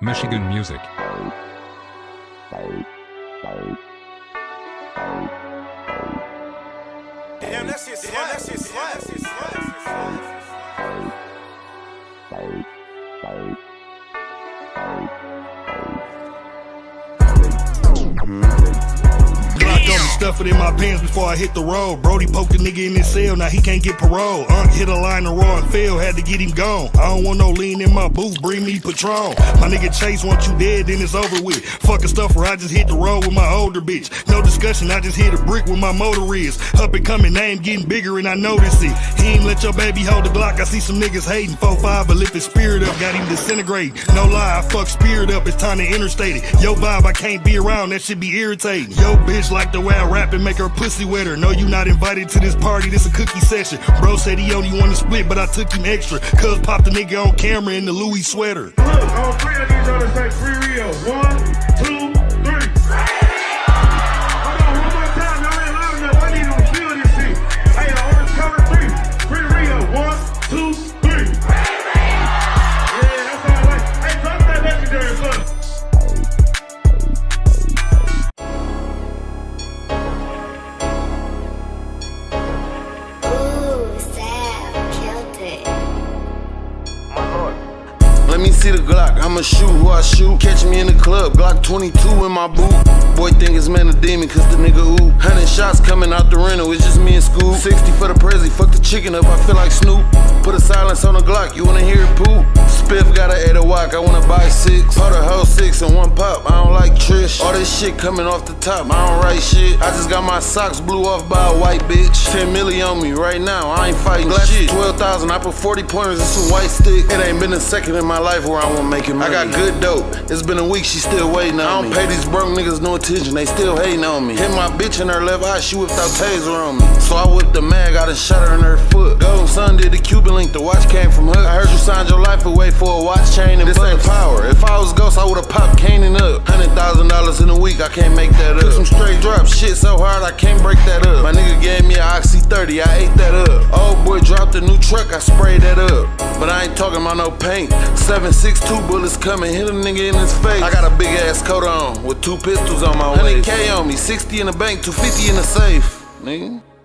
Michigan music. Damn, that shit slap. That shit slap. That shit slap. Stuff it in my pants before I hit the road. Brody poked a nigga in his cell, now he can't get parole. Unc hit a line of raw and fail, had to get him gone. I don't want no lean in my booth, bring me Patron. My nigga Chase want you dead, then it's over with. Fucking stuffer, I just hit the road with my older bitch. No discussion, I just hit a brick with my motor is. Up and coming, name getting bigger and I notice it. He ain't let your baby hold the Glock, I see some niggas hating. 4-5, but lift his spirit up, got him disintegrating. No lie, I fuck spirit up, it's time to interstate it. Yo vibe, I can't be around, that should be irritating. Yo bitch like the way I rap and make her pussy wetter. No, you not invited to this party, this a cookie session. Bro said he only wanna split, but I took him extra. Cuz popped the nigga on camera in the Louis sweater. Look, on three, of these y'all to say free Rio. One, see the Glock, I'ma shoot who I shoot. Catch me in the club, Glock 22 in my boot. Boy think it's man a demon, cause the nigga ooh. 100 shots coming out the rental, it's just me and Scoop. 60 for the Prezi, fuck the chicken up, I feel like Snoop. Put a silence on the Glock, you wanna hear it poop? Spiff got a 8 a walk, I wanna buy six. Hold a whole six and one pop, I don't like Trish. All this shit coming off the top, I don't write shit. I just got my socks blew off by a white bitch. 10 milli on me right now, I ain't fighting shit. 12,000, I put 40 pointers and some white stick. It ain't been a second in my life where I won't make it money. I got good dope, it's been a week, she still waiting on me. I don't pay these broke niggas no attention, they still hating on me. Hit my bitch in her left eye, she whipped out taser on me. So I whipped the mag, got a shot her in her foot. Golden Sun did the Cuban link, the watch came from her. I heard you signed your life away for a watch chain and this ain't power. If I was Ghost, I would've popped Kanan up. Hundred thousand dollars in a week, I can't make that up. Took some straight drops, shit so hard I can't break that up. My nigga gave me an Oxy 30, I ate that up. Old boy dropped a new truck, I sprayed that up. But I ain't talking about no paint. 762 bullets coming, hit a nigga in his face. I got a big ass coat on with two pistols on my waist. 100K on me, 60 in the bank, 250 in the safe. Nigga.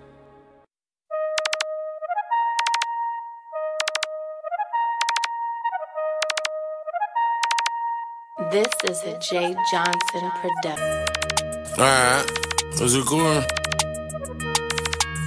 This is a Jay Johnson production. Alright, is it cool?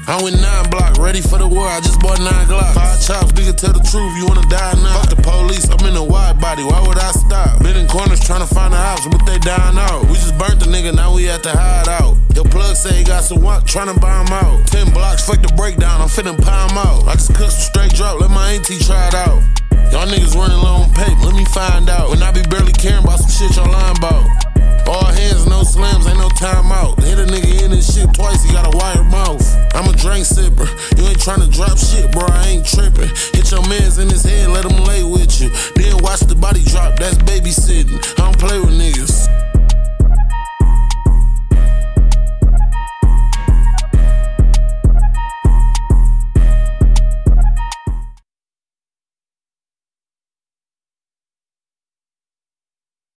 I went nine block, ready for the war. I just bought nine Glocks. Five chops, nigga, tell the truth. You wanna die now? Fuck the police, I'm in a wide body. Why would I stop? Been in corners trying to find a house, but they dying out. We just burnt the nigga, now we have to hide out. Your plug say he got some work, trying to buy him out. Ten blocks, fuck the breakdown, I'm finna buy him out. I just cut straight drop, let my auntie try it out. Y'all niggas running low on paper, let me find out. When I be barely caring about some shit y'all lying about. All hands, no slams, ain't no timeout. Hit a nigga in his shit twice, he got a wired mouth. I'm a drink sipper, you ain't tryna drop shit, bro, I ain't tripping. Hit your mans in his head, let him lay with you. Then watch the body drop, that's babysitting. I don't play with niggas.